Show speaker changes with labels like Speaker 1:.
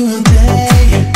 Speaker 1: doing, day.